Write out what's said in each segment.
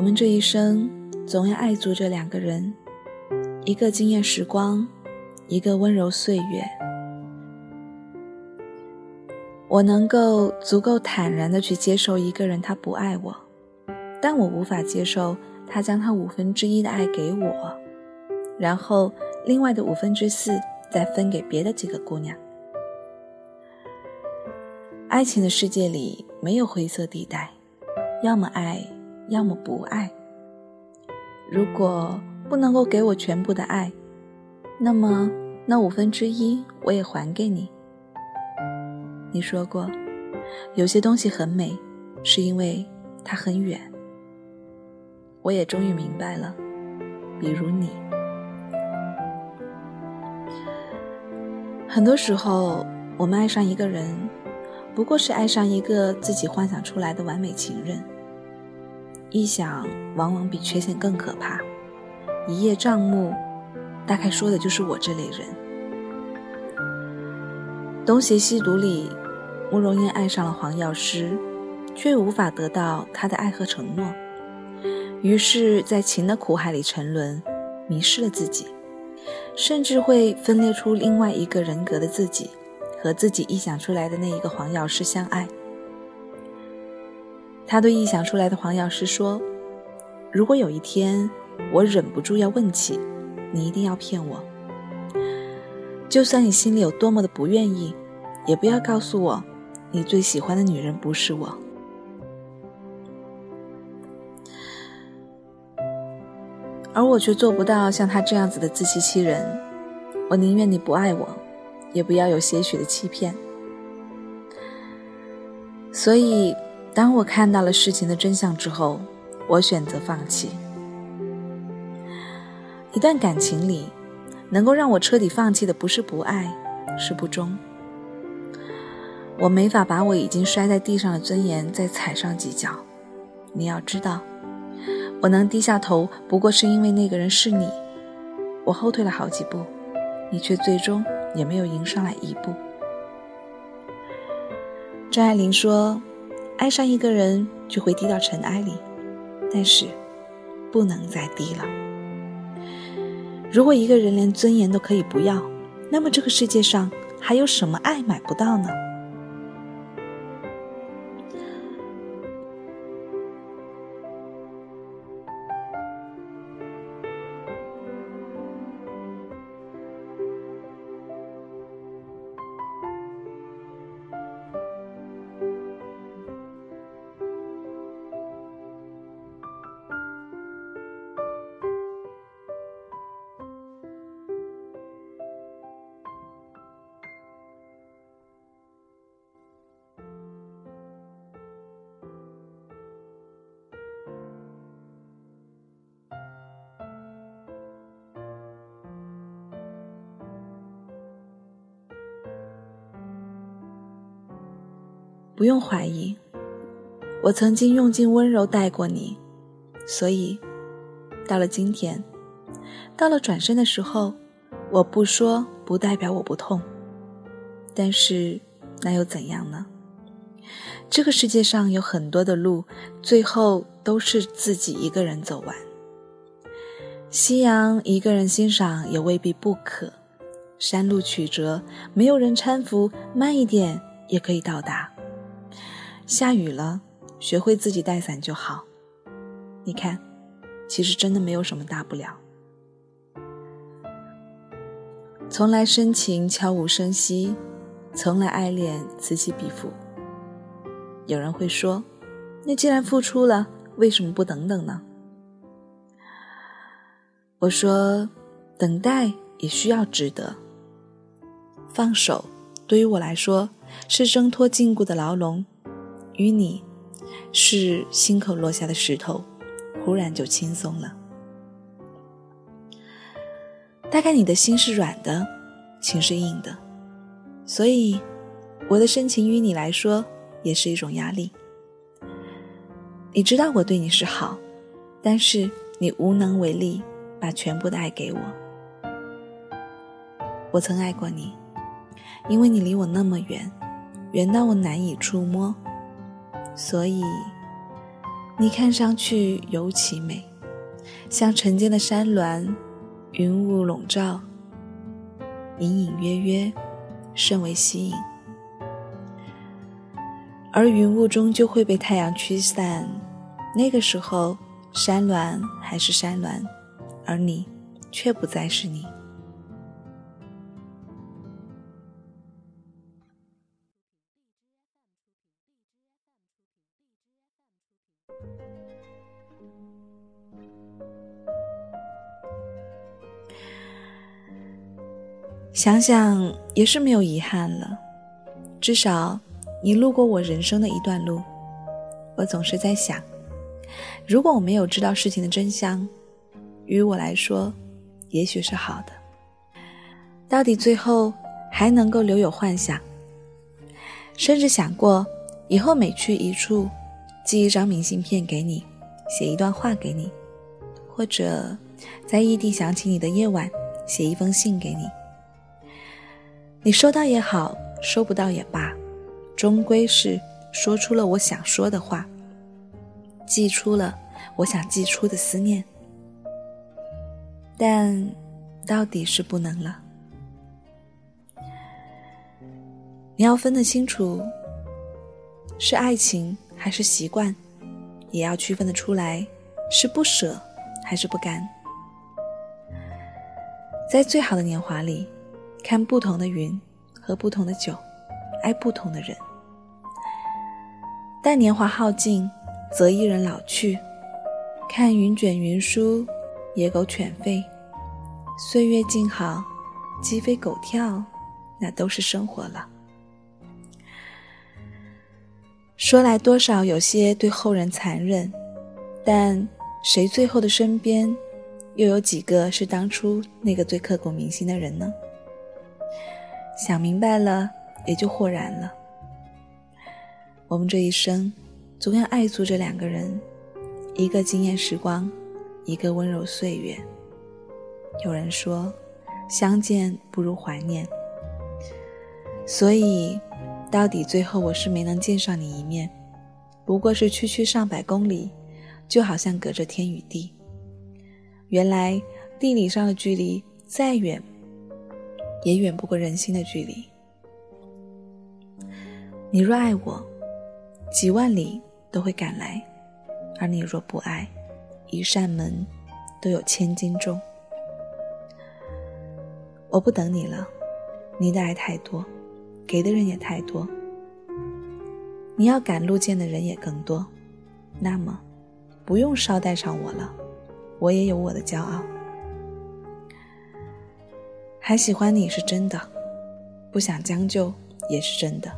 我们这一生总要爱足这两个人，一个惊艳时光，一个温柔岁月。我能够足够坦然的去接受一个人他不爱我，但我无法接受他将他五分之一的爱给我，然后另外的五分之四再分给别的几个姑娘。爱情的世界里没有灰色地带，要么爱。要么不爱。如果不能够给我全部的爱，那么那五分之一我也还给你。你说过，有些东西很美，是因为它很远。我也终于明白了，比如你。很多时候，我们爱上一个人，不过是爱上一个自己幻想出来的完美情人。臆想往往比缺陷更可怕。一叶障目，大概说的就是我这类人。《东邪西毒》里，慕容燕爱上了黄药师，却无法得到他的爱和承诺，于是，在情的苦海里沉沦，迷失了自己，甚至会分裂出另外一个人格的自己，和自己臆想出来的那一个黄药师相爱。他对臆想出来的黄药师说：“如果有一天我忍不住要问起，你一定要骗我。就算你心里有多么的不愿意，也不要告诉我，你最喜欢的女人不是我。”而我却做不到像他这样子的自欺欺人。我宁愿你不爱我，也不要有些许的欺骗。所以。当我看到了事情的真相之后，我选择放弃。一段感情里，能够让我彻底放弃的不是不爱，是不忠。我没法把我已经摔在地上的尊严再踩上几脚。你要知道，我能低下头，不过是因为那个人是你。我后退了好几步，你却最终也没有迎上来一步。张爱玲说。爱上一个人就会低到尘埃里，但是不能再低了。如果一个人连尊严都可以不要，那么这个世界上还有什么爱买不到呢？不用怀疑，我曾经用尽温柔待过你，所以，到了今天，到了转身的时候，我不说不代表我不痛，但是那又怎样呢？这个世界上有很多的路，最后都是自己一个人走完。夕阳一个人欣赏也未必不可，山路曲折，没有人搀扶，慢一点也可以到达。下雨了，学会自己带伞就好。你看，其实真的没有什么大不了。从来深情悄无声息，从来爱恋此起彼伏。有人会说，那既然付出了，为什么不等等呢？我说，等待也需要值得。放手，对于我来说，是挣脱禁锢的牢笼。与你，是心口落下的石头，忽然就轻松了。大概你的心是软的，情是硬的，所以我的深情于你来说也是一种压力。你知道我对你是好，但是你无能为力把全部的爱给我。我曾爱过你，因为你离我那么远，远到我难以触摸。所以，你看上去尤其美，像晨间的山峦，云雾笼罩，隐隐约约，甚为吸引。而云雾终究会被太阳驱散，那个时候，山峦还是山峦，而你却不再是你。想想也是没有遗憾了，至少你路过我人生的一段路。我总是在想，如果我没有知道事情的真相，于我来说，也许是好的。到底最后还能够留有幻想，甚至想过以后每去一处，寄一张明信片给你，写一段话给你，或者在异地想起你的夜晚，写一封信给你。你收到也好，收不到也罢，终归是说出了我想说的话，寄出了我想寄出的思念。但到底是不能了。你要分得清楚，是爱情还是习惯，也要区分得出来，是不舍还是不甘。在最好的年华里。看不同的云，喝不同的酒，爱不同的人。待年华耗尽，则一人老去。看云卷云舒，野狗犬吠，岁月静好，鸡飞狗跳，那都是生活了。说来多少有些对后人残忍，但谁最后的身边，又有几个是当初那个最刻骨铭心的人呢？想明白了，也就豁然了。我们这一生，总要爱足这两个人，一个惊艳时光，一个温柔岁月。有人说，相见不如怀念。所以，到底最后我是没能见上你一面，不过是区区上百公里，就好像隔着天与地。原来地理上的距离再远。也远不过人心的距离。你若爱我，几万里都会赶来；而你若不爱，一扇门都有千斤重。我不等你了，你的爱太多，给的人也太多，你要赶路见的人也更多。那么，不用捎带上我了，我也有我的骄傲。还喜欢你是真的，不想将就也是真的。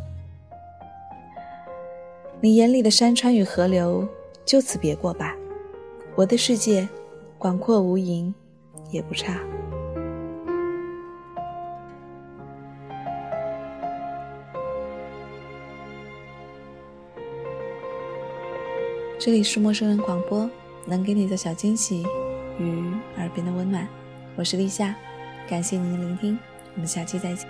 你眼里的山川与河流，就此别过吧。我的世界，广阔无垠，也不差。这里是陌生人广播，能给你的小惊喜与耳边的温暖。我是立夏。感谢您的聆听，我们下期再见。